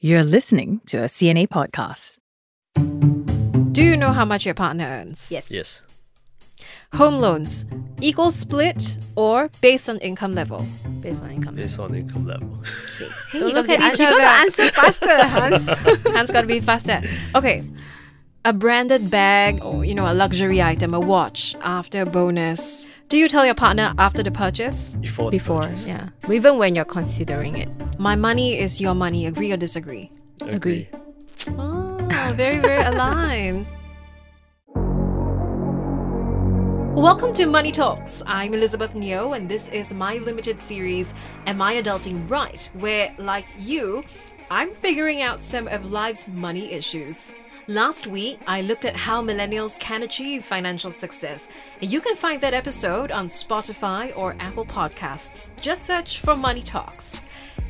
You're listening to a CNA podcast. Do you know how much your partner earns? Yes. Yes. Home loans, equal split or based on income level? Based on income. Based on income level. Hey, Don't look at be- each you other. gotta answer faster, Hans. Hans gotta be faster. Okay. A branded bag or you know a luxury item, a watch after a bonus. Do you tell your partner after the purchase? Before. the Before, purchase. yeah. Even when you're considering it. My money is your money. Agree or disagree? Agree. Oh, very, very aligned. Welcome to Money Talks. I'm Elizabeth Neo, and this is my limited series, Am I Adulting Right? Where, like you, I'm figuring out some of life's money issues. Last week, I looked at how millennials can achieve financial success. You can find that episode on Spotify or Apple Podcasts. Just search for Money Talks.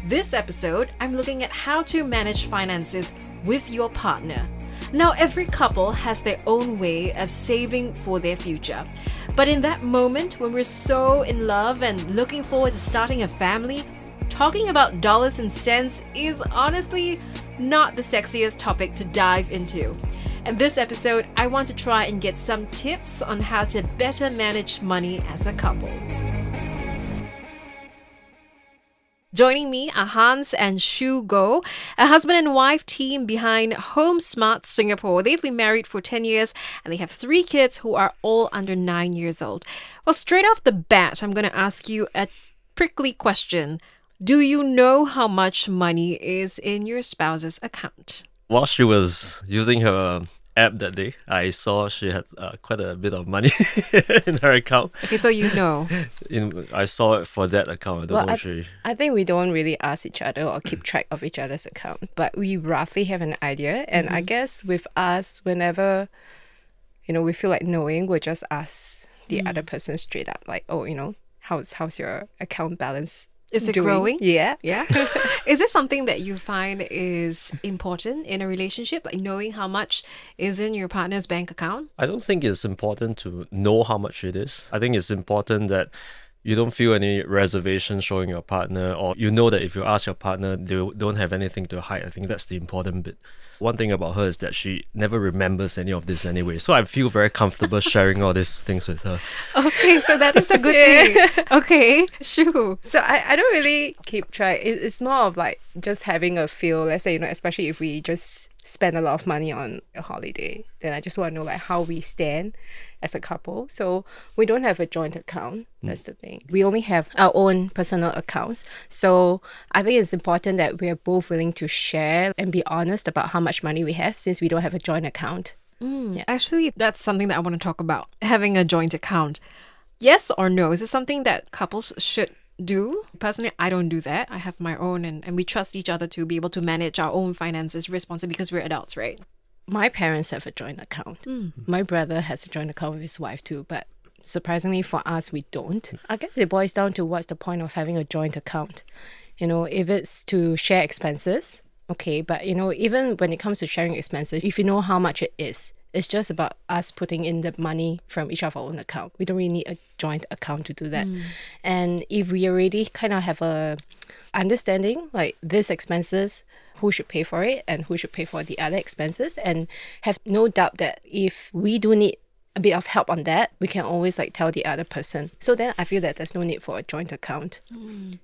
This episode, I'm looking at how to manage finances with your partner. Now, every couple has their own way of saving for their future. But in that moment when we're so in love and looking forward to starting a family, talking about dollars and cents is honestly not the sexiest topic to dive into. In this episode, I want to try and get some tips on how to better manage money as a couple. Joining me are Hans and Shu Goh, a husband and wife team behind Homesmart Singapore. They've been married for 10 years and they have three kids who are all under nine years old. Well, straight off the bat, I'm going to ask you a prickly question. Do you know how much money is in your spouse's account? While she was using her app that day, I saw she had uh, quite a bit of money in her account. Okay, so you know. In I saw it for that account. I don't Well, know I, if she. I think we don't really ask each other or keep track of each other's account, but we roughly have an idea. And I guess with us, whenever, you know, we feel like knowing, we'll just ask the other person straight up, like, oh, you know, how's how's your account balance? Is it doing?" growing? Yeah. Yeah. is this something that you find is important in a relationship? Like knowing how much is in your partner's bank account? I don't think it's important to know how much it is. I think it's important that you don't feel any reservation showing your partner, or you know that if you ask your partner, they don't have anything to hide. I think that's the important bit. One thing about her is that she never remembers any of this anyway. So I feel very comfortable sharing all these things with her. Okay, so that is a good thing. Okay, sure. So I, I don't really keep track. It, it's more of like just having a feel. Let's say you know, especially if we just spend a lot of money on a holiday, then I just want to know like how we stand as a couple. So we don't have a joint account. Hmm. That's the thing. We only have our own personal accounts. So I think it's important that we are both willing to share and be honest about how much money we have since we don't have a joint account. Mm, Actually, that's something that I want to talk about. Having a joint account. Yes or no? Is it something that couples should do? Personally, I don't do that. I have my own and, and we trust each other to be able to manage our own finances responsibly because we're adults, right? My parents have a joint account. My brother has a joint account with his wife too, but surprisingly for us, we don't. I guess it boils down to what's the point of having a joint account. You know, if it's to share expenses, okay, but you know, even when it comes to sharing expenses, if you know how much it is, it's just about us putting in the money from each of our own account. We don't really need a joint account to do that. Mm. And if we already kind of have a understanding like these expenses who should pay for it and who should pay for the other expenses and have no doubt that if we do need a bit of help on that we can always like tell the other person so then i feel that there's no need for a joint account mm.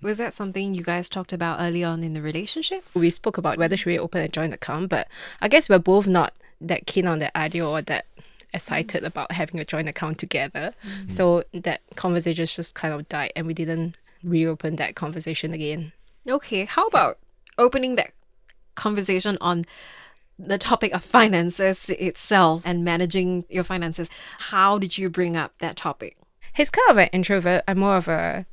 Was that something you guys talked about early on in the relationship? we spoke about whether should we open a joint account but i guess we're both not that keen on that idea or that excited about having a joint account together mm. so that conversation just kind of died and we didn't reopen that conversation again Okay, how about opening that conversation on the topic of finances itself and managing your finances? How did you bring up that topic? he's kind of an introvert. I'm more of a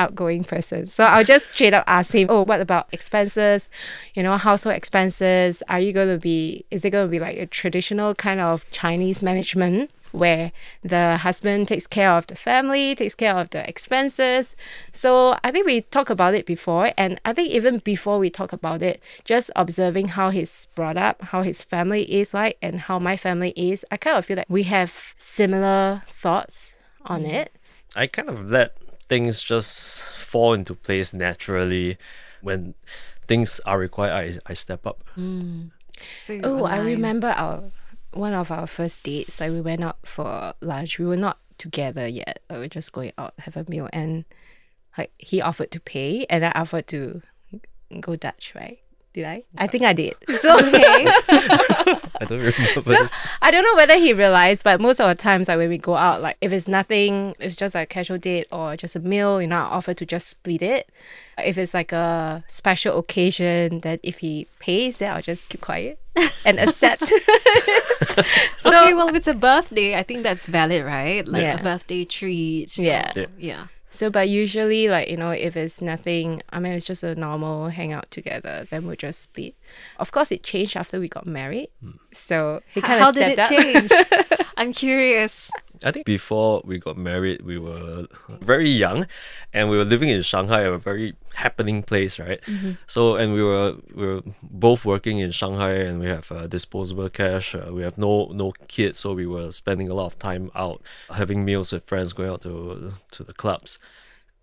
outgoing person. So I'll just straight up ask him, Oh, what about expenses? You know, household expenses. Are you gonna be is it gonna be like a traditional kind of Chinese management where the husband takes care of the family, takes care of the expenses. So I think we talked about it before and I think even before we talk about it, just observing how he's brought up, how his family is like and how my family is, I kind of feel like we have similar thoughts on mm. it. I kind of let things just fall into place naturally when things are required, I, I step up. Mm. So you Oh, I remember our one of our first dates. Like we went out for lunch. We were not together yet. We were just going out have a meal, and like he offered to pay, and I offered to go Dutch. Right? Did I? I think I did. So Okay. I don't remember this. I don't know whether he realized, but most of the times, like when we go out, like if it's nothing, if it's just like a casual date or just a meal, you know, I offer to just split it. If it's like a special occasion, that if he pays, then I'll just keep quiet and accept. so okay, well, if it's a birthday, I think that's valid, right? Like Yeah. a birthday treat. Yeah. Yeah. Yeah. So, but usually, like, you know, if it's nothing, I mean, it's just a normal hangout together, then we'll just split. Of course, it changed after we got married. Hmm. So he kind of How did it up. change? I'm curious. I think before we got married, we were very young, and we were living in Shanghai, a very happening place, right? So, and we were we were both working in Shanghai, and we have uh, disposable cash. Uh, we have no no kids, so we were spending a lot of time out, having meals with friends, going out to to the clubs.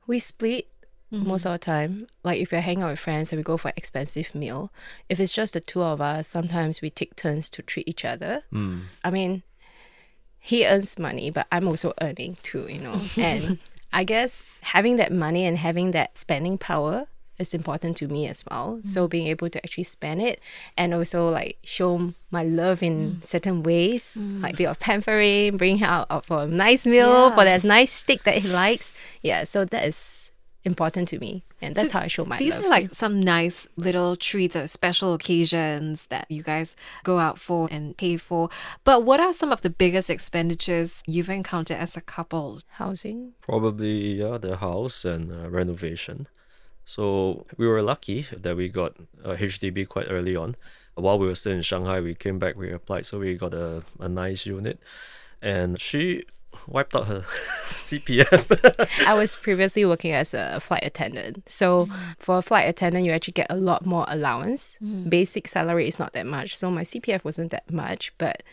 we split most of the time. Like if you're hanging out with friends and we go for an expensive meal, if it's just the two of us, sometimes we take turns to treat each other. I mean, he earns money, but I'm also earning too, you know. and I guess having that money and having that spending power is important to me as well. Mm. So being able to actually spend it and also like show my love in mm. certain ways, mm. like bit of pampering, bring him out for a nice meal, for that nice steak that he likes. Yeah, so that is important to me, and that's how I show my These love. are like some nice little treats or special occasions that you guys go out for and pay for. But what are some of the biggest expenditures you've encountered as a couple? housing. Probably yeah, the house and uh, renovation. So we were lucky that we got a HDB quite early on. While we were still in Shanghai, we came back, we applied, so we got a, a nice unit, and she wiped out her CPF. I was previously working as a flight attendant. So mm. for a flight attendant, you actually get a lot more allowance. Mm. Basic salary is not that much. So my CPF wasn't that much, but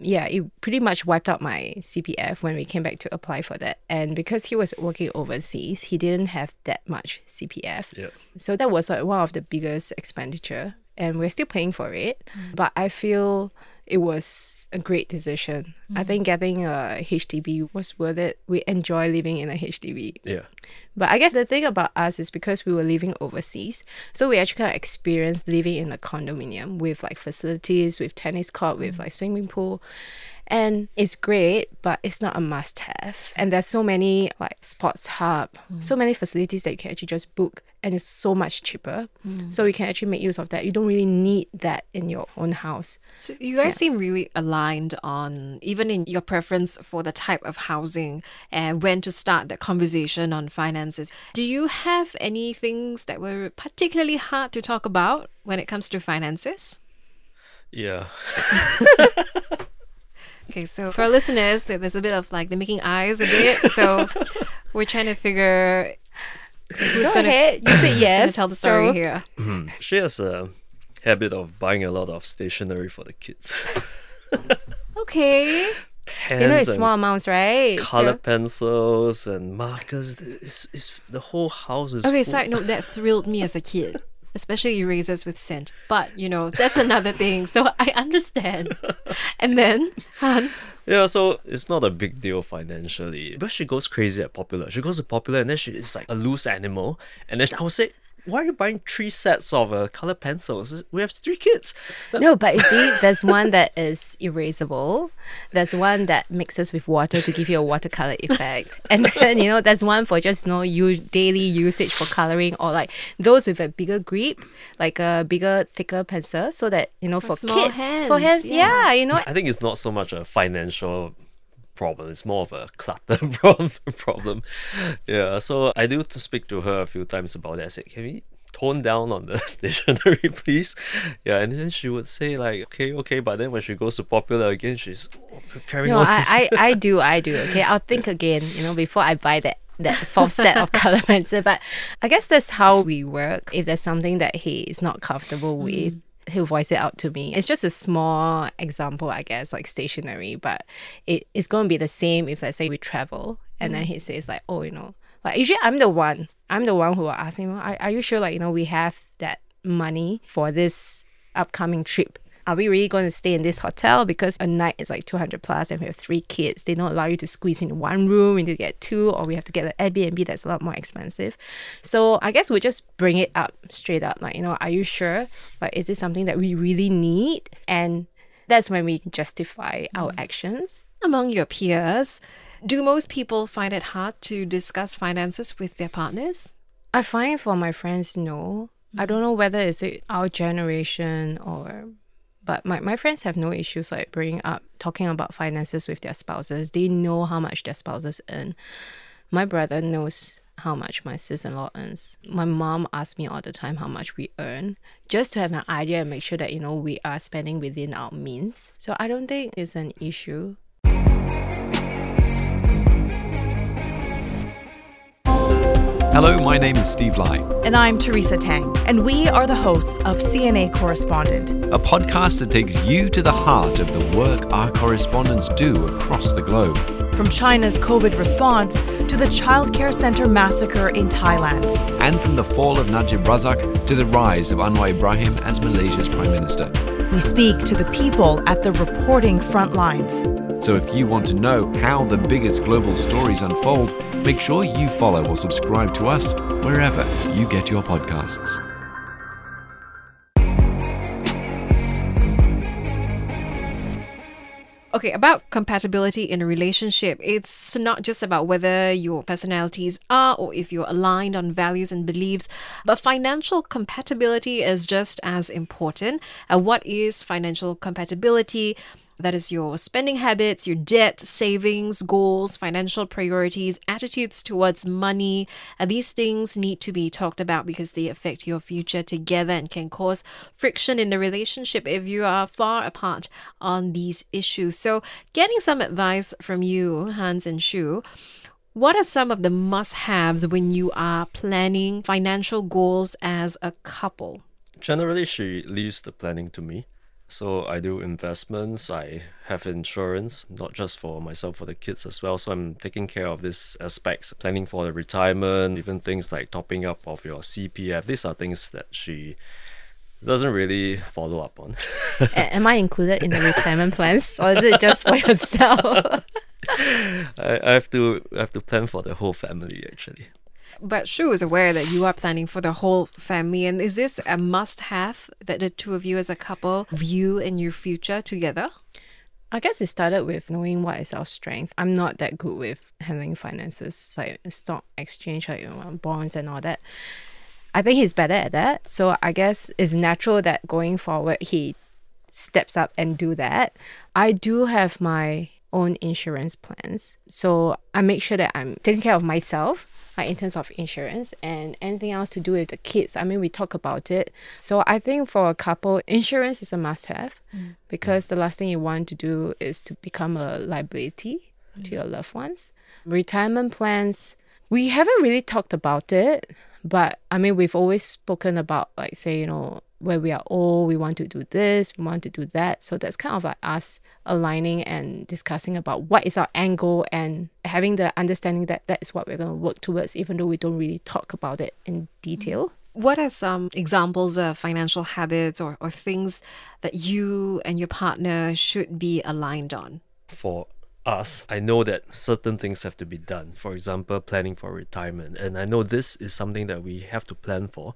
yeah, it pretty much wiped out my CPF when we came back to apply for that. And because he was working overseas, he didn't have that much CPF. yeah. So that was like one of the biggest expenditure, and we're still paying for it. Mm. But I feel it was a great decision. I mm-hmm. think getting a HDB was worth it. We enjoy living in a HDB. Yeah. But I guess the thing about us is because we were living overseas, so we actually kind of experienced living in a condominium with like facilities, with tennis court, with mm. like swimming pool. And it's great, but it's not a must have. And there's so many like sports hub, mm. so many facilities that you can actually just book and it's so much cheaper. Mm. So you can actually make use of that. You don't really need that in your own house. So you guys seem really aligned on even in your preference for the type of housing and when to start that conversation on finances. Do you have any things that were particularly hard to talk about when it comes to finances? Yeah. Okay, so for our listeners, there's a bit of like the making eyes a bit. So we're trying to figure who's Go gonna, ahead. You said who's yes. gonna tell the story so- here. Hmm. She has a habit of buying a lot of stationery for the kids. Okay. Pens You know, it's small amounts, right? color So- pencils and markers. It's, it's, the whole house is Okay, full. side note, that thrilled me as a kid, especially erasers with scent. But, you know, that's another thing. So I understand. And then, Hans, Yeah, so it's not a big deal financially. But she goes crazy at Popular. She goes to Popular and then she is like a loose animal. And then I would say, why are you buying three sets of uh, color pencils? We have three kids. No, but you see, there's one that is erasable. There's one that mixes with water to give you a watercolor effect, and then you know there's one for just you know use daily usage for coloring or like those with a bigger grip, like a bigger, thicker pencil, so that you know for, small kids, for hands, hands, yeah. yeah, you know. I think it's not so much a financial problem. It's more of a clutter problem. problem. Yeah. So I do to speak to her a few times about it. I said, can we tone down on the stationery, please? Yeah. And then she would say like, okay, okay. But then when she goes to popular again, she's oh, carrying No, I. I, I do, I do. Okay, I'll think again. You know, before I buy that that fourth set of color pencil. But I guess that's how we work. If there's something that he is not comfortable mm. with, he'll voice it out to me. It's just a small example, I guess, like stationary, But it, it's going to be the same if let's say we travel and then mm. he says like, oh, you know, like usually I'm the one. I'm the one who will ask him, are, are you sure like, you know, we have that money for this upcoming trip. Are we really going to stay in this hotel? Because a night is like 200 plus and we have three kids. They don't allow you to squeeze in one room, need to get two, or we have to get an Airbnb that's a lot more expensive. So I guess we just bring it up straight up. Like, you know, are you sure? Like, is this something that we really need? And that's when we justify our mm. actions. Among your peers, do most people find it hard to discuss finances with their partners? I find for my friends, no. I mm. don't know whether it's our generation or but my, my friends have no issues like bringing up talking about finances with their spouses. They know how much their spouses earn. My brother knows how much my sister-in-law earns. My mom asks me all the time how much we earn, just to have an idea and make sure that you know we are spending within our means. So I don't think it's an issue. Hello, my name is Steve Lai, And I'm Teresa Tang, and we are the hosts of CNA Correspondent. a podcast that takes you to the heart of the work our correspondents do across the globe. From China's COVID response to the childcare center massacre in Thailand. And from the fall of Najib Razak to the rise of Anwar Ibrahim as Malaysia's Prime Minister. We speak to the people at the reporting front lines. So if you want to know how the biggest global stories unfold, make sure you follow or subscribe to us wherever you get your podcasts. Okay, about compatibility in a relationship, it's not just about whether your personalities are or if you're aligned on values and beliefs, but financial compatibility is just as important. And what is financial compatibility? That is your spending habits, your debt, savings, goals, financial priorities, attitudes towards money. Uh, these things need to be talked about because they affect your future together and can cause friction in the relationship if you are far apart on these issues. So, getting some advice from you, Hans and Shu. What are some of the must haves when you are planning financial goals as a couple? Generally, she leaves the planning to me. So I do investments, I have insurance, not just for myself, for the kids as well. So I'm taking care of these aspects, planning for the retirement, even things like topping up of your CPF. These are things that she doesn't really follow up on. Am I included in the retirement plans or is it just for yourself? I, I have to I have to plan for the whole family actually. But Shu is aware that you are planning for the whole family. And is this a must have that the two of you as a couple view in your future together? I guess it started with knowing what is our strength. I'm not that good with handling finances, like stock exchange, like bonds and all that. I think he's better at that. So I guess it's natural that going forward he steps up and do that. I do have my own insurance plans. So I make sure that I'm taking care of myself, like in terms of insurance and anything else to do with the kids. I mean, we talk about it. So I think for a couple, insurance is a must have mm. because the last thing you want to do is to become a liability to mm. your loved ones. Retirement plans, we haven't really talked about it, but I mean, we've always spoken about, like, say, you know, where we are old, we want to do this, we want to do that. So that's kind of like us aligning and discussing about what is our end goal and having the understanding that that is what we're going to work towards, even though we don't really talk about it in detail. What are some examples of financial habits or, or things that you and your partner should be aligned on? for us, I know that certain things have to be done. For example, planning for retirement. And I know this is something that we have to plan for.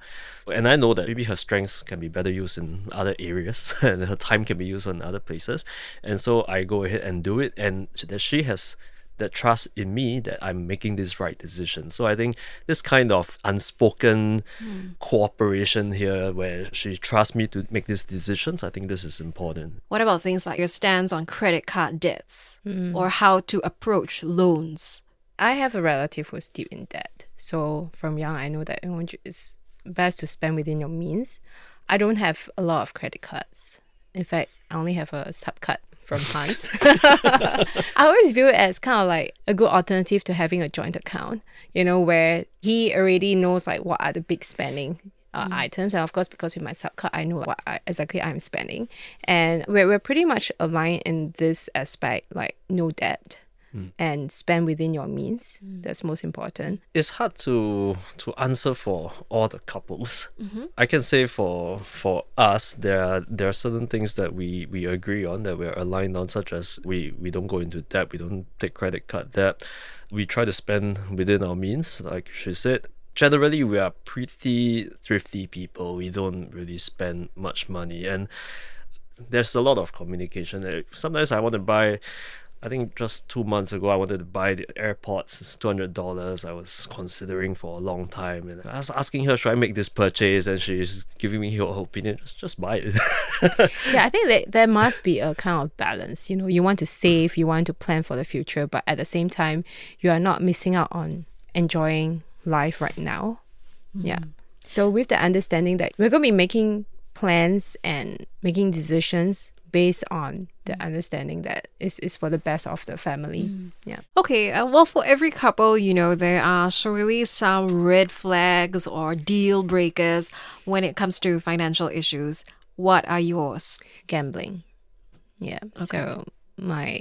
And I know that maybe her strengths can be better used in other areas and her time can be used in other places. And so I go ahead and do it. And that she has that trust in me that I'm making this right decision. So I think this kind of unspoken hmm. cooperation here where she trusts me to make these decisions, I think this is important. What about things like your stance on credit card debts hmm. or how to approach loans? I have a relative who's deep in debt. So from young, I know that oh, it's best to spend within your means. I don't have a lot of credit cards. In fact, I only have a sub card from Hans. I always view it as kind of like a good alternative to having a joint account, you know, where he already knows like what are the big spending uh, items. And of course, because with my sub card, I know what I, exactly I'm spending. And we're, we're pretty much aligned in this aspect, like no debt. Mm. and spend within your means. Mm. That's most important. it's hard to to answer for all the couples. Mm-hmm. I can say for for us, there are there are certain things that we we agree on that we're aligned on, such as we we don't go into debt, we don't take credit card debt, we try to spend within our means, like she said. Generally, we are pretty thrifty people. We don't really spend much money, and there's a lot of communication. Sometimes I want to buy. I think just two months ago, I wanted to buy the AirPods. It's two hundred dollars. I was considering for a long time, and I was asking her, "Should I make this purchase?" And she's giving me her opinion. Just, just buy it. yeah, I think that there must be a kind of balance. You know, you want to save, you want to plan for the future, but at the same time, you are not missing out on enjoying life right now. Mm-hmm. Yeah. So with the understanding that we're going to be making plans and making decisions based on the understanding that it's, it's for the best of the family. Yeah. Okay, uh, well, for every couple, you know, there are surely some red flags or deal breakers when it comes to financial issues. What are yours? gambling. Yeah. So my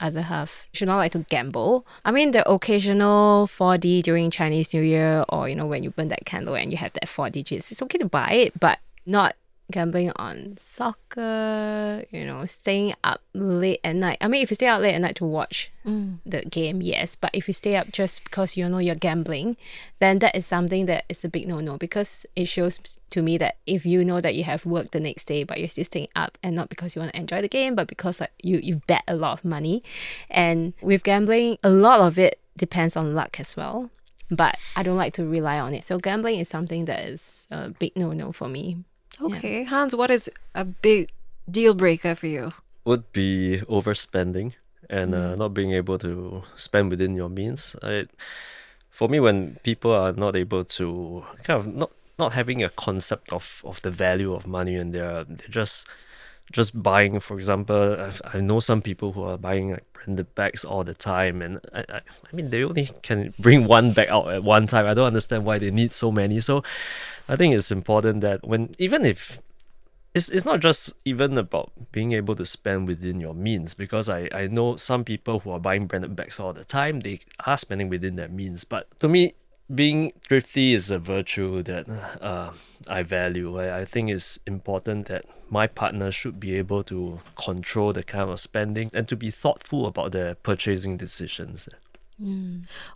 other half should not like to gamble. I mean, the occasional 4D during Chinese New Year or, you know, when you burn that candle and you have that four digits, it's okay to buy it, but not gambling on soccer, you know, staying up late at night. I mean, if you stay out late at night to watch mm. the game, yes, but if you stay up just because you know you're gambling, then that is something that is a big no no because it shows to me that if you know that you have work the next day but you're still staying up and not because you want to enjoy the game but because like, you you've bet a lot of money. And with gambling a lot of it depends on luck as well but I don't like to rely on it. So gambling is something that is a big no no for me Okay, Hans, what is a big deal breaker for you? Would be overspending and uh, not being able to spend within your means. I, for me, when people are not able to kind of not not having a concept of, of the value of money and they're they're just just buying for example I've, i know some people who are buying like branded bags all the time and I, I, I mean they only can bring one bag out at one time. I don't understand why they need so many. So i think it's important that when even if it's, it's not just even about being able to spend within your means because I, I know some people who are buying branded bags all the time they are spending within their means. But to me being thrifty is a virtue that uh, I value. I, I think it's important that my partner should be able to control the kind of spending and to be thoughtful about their purchasing decisions.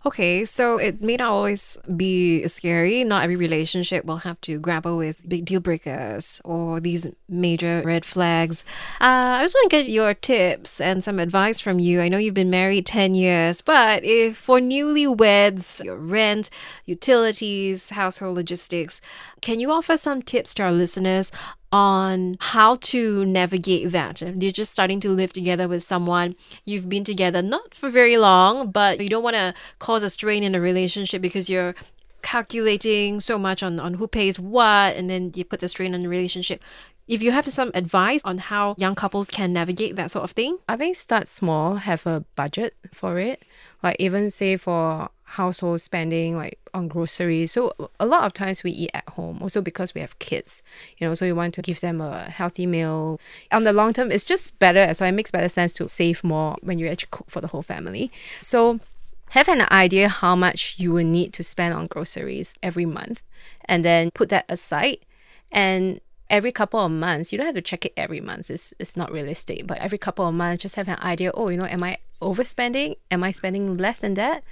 Okay, so it may not always be scary. Not every relationship will have to grapple with big deal breakers or these major red flags. Uh, I just want to get your tips and some advice from you. I know you've been married 10 years, but if for newlyweds, your rent, utilities, household logistics, can you offer some tips to our listeners on how to navigate that. You're just starting to live together with someone. You've been together not for very long, but you don't want to cause a strain in a relationship because you're calculating so much on, on who pays what and then you put the strain on the relationship. If you have some advice on how young couples can navigate that sort of thing, I think start small, have a budget for it. Like even say for household spending, like on groceries. So a lot of times we eat at home, also because we have kids. You know, so you want to give them a healthy meal. On the long term, it's just better. So it makes better sense to save more when you actually cook for the whole family. So have an idea how much you will need to spend on groceries every month, and then put that aside. And every couple of months, you don't have to check it every month. It's, it's not realistic. But every couple of months, just have an idea. Oh, you know, am I overspending? Am I spending less than that?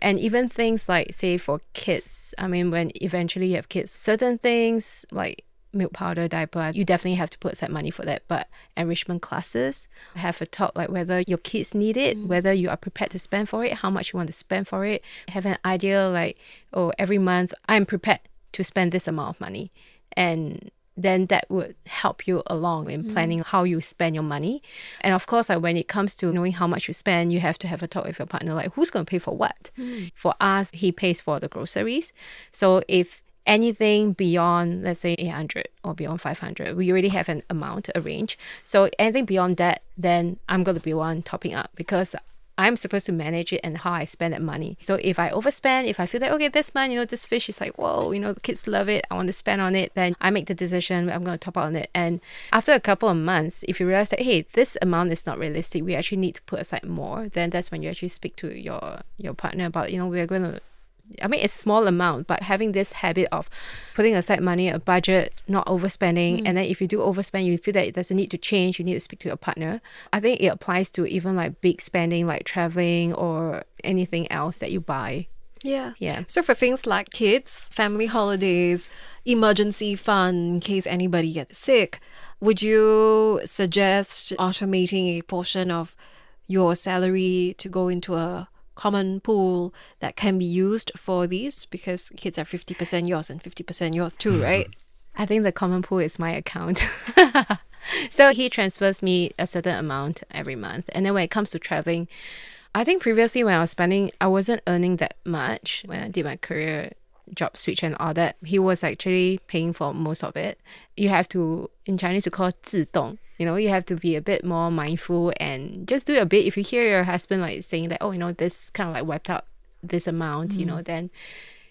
And even things like, say, for kids. I mean, when eventually you have kids, certain things like milk powder, diaper, you definitely have to put aside money for that. But enrichment classes, have a talk like whether your kids need it, mm. whether you are prepared to spend for it, how much you want to spend for it. Have an idea like, oh, every month I'm prepared to spend this amount of money. And then that would help you along in mm-hmm. planning how you spend your money. And of course, like when it comes to knowing how much you spend, you have to have a talk with your partner, like who's going to pay for what. Mm. For us, he pays for the groceries. So if anything beyond, let's say 800 or beyond 500, we already have an amount arranged. So anything beyond that, then I'm going to be one topping up because I'm supposed to manage it and how I spend that money. So if I overspend, if I feel like, okay, this month, you know, this fish is like, whoa, you know, the kids love it, I want to spend on it, then I make the decision, I'm going to top up on it. And after a couple of months, if you realize that, hey, this amount is not realistic, we actually need to put aside more, then that's when you actually speak to your, your partner about, you know, we're going to I mean, it's small amount, but having this habit of putting aside money, a budget, not overspending, Mm. and then if you do overspend, you feel that there's a need to change, you need to speak to your partner. I think it applies to even like big spending, like traveling or anything else that you buy. Yeah. Yeah. So for things like kids, family holidays, emergency fund in case anybody gets sick, would you suggest automating a portion of your salary to go into a common pool that can be used for these because kids are 50% yours and 50% yours too, right? I think the common pool is my account. so he transfers me a certain amount every month. And then when it comes to traveling, I think previously when I was spending, I wasn't earning that much when I did my career job switch and all that. He was actually paying for most of it. You have to, in Chinese, we call it 自动. You know, you have to be a bit more mindful and just do a bit. If you hear your husband like saying that, oh, you know, this kind of like wiped out this amount, you know, mm. then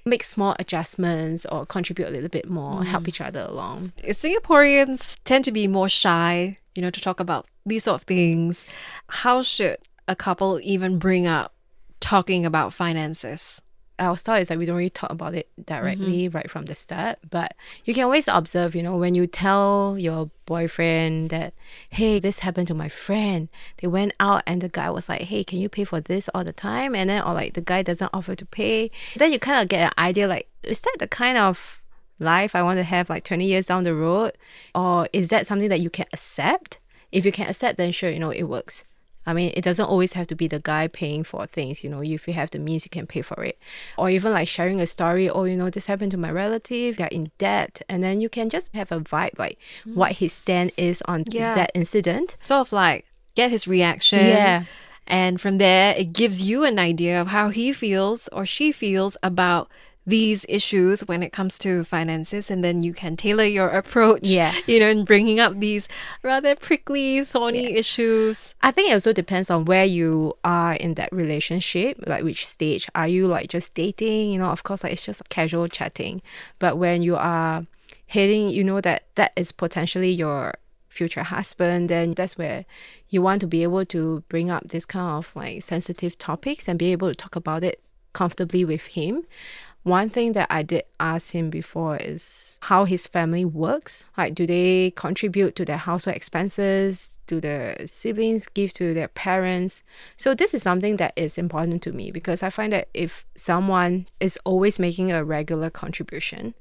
make small adjustments or contribute a little bit more, help mm. each other along. Singaporeans tend to be more shy, you know, to talk about these sort of things. How should a couple even bring up talking about finances? Our style is that we don't really talk about it directly mm-hmm. right from the start. But you can always observe, you know, when you tell your boyfriend that, hey, this happened to my friend. They went out and the guy was like, hey, can you pay for this all the time? And then, or like the guy doesn't offer to pay. Then you kind of get an idea like, is that the kind of life I want to have like 20 years down the road? Or is that something that you can accept? If you can accept, then sure, you know, it works. I mean, it doesn't always have to be the guy paying for things, you know, if you have the means, you can pay for it. Or even like sharing a story, oh, you know, this happened to my relative, they're in debt. And then you can just have a vibe, like mm. what his stand is on Yeah. that incident. Sort of like get his reaction. Yeah. And from there, it gives you an idea of how he feels or she feels about these issues when it comes to finances. And then you can tailor your approach, Yeah. you know, in bringing up these rather prickly, thorny issues. I think it also depends on where you are in that relationship, like which stage. Are you like just dating? You know, of course, like it's just casual chatting. But when you are heading, you know that that is potentially your future husband, then that's where you want to be able to bring up this kind of like sensitive topics and be able to talk about it comfortably with him. One thing that I did ask him before is how his family works. Like, do they contribute to their household expenses? Do the siblings give to their parents? So, this is something that is important to me because I find that if someone is always making a regular contribution,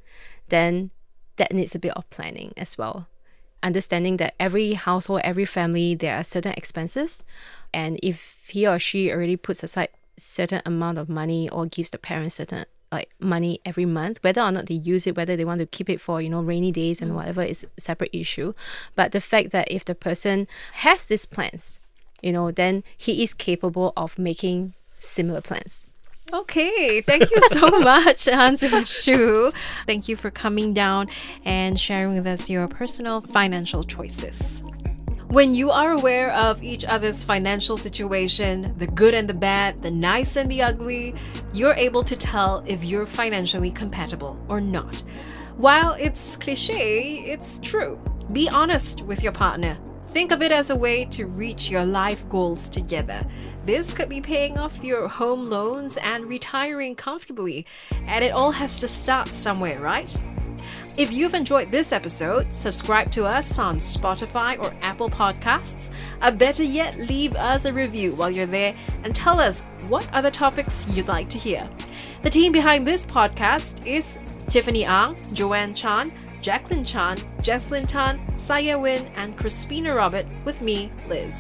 then that needs a bit of planning as well. Understanding that every household, every family, there are certain expenses. And if he or she already puts aside certain amount of money or gives the parents certain like money every month whether or not they use it whether they want to keep it for you know rainy days and mm. whatever is a separate issue but the fact that if the person has these plans you know then he is capable of making similar plans Okay, thank you so much, Hans and Shu. Thank you for coming down and sharing with us your personal financial choices. When you are aware of each other's financial situation, the good and the bad, the nice and the ugly, you're able to tell if you're financially compatible or not. While it's cliche, it's true. Be honest with your partner. Think of it as a way to reach your life goals together. This could be paying off your home loans and retiring comfortably, and it all has to start somewhere, right? If you've enjoyed this episode, subscribe to us on Spotify or Apple Podcasts. Or better yet, leave us a review while you're there and tell us what other topics you'd like to hear. The team behind this podcast is Tiffany Ang, Joanne Chan, Jacqueline Chan, Jesslyn Tan, Saya Win, and Crispina Robert, with me, Liz.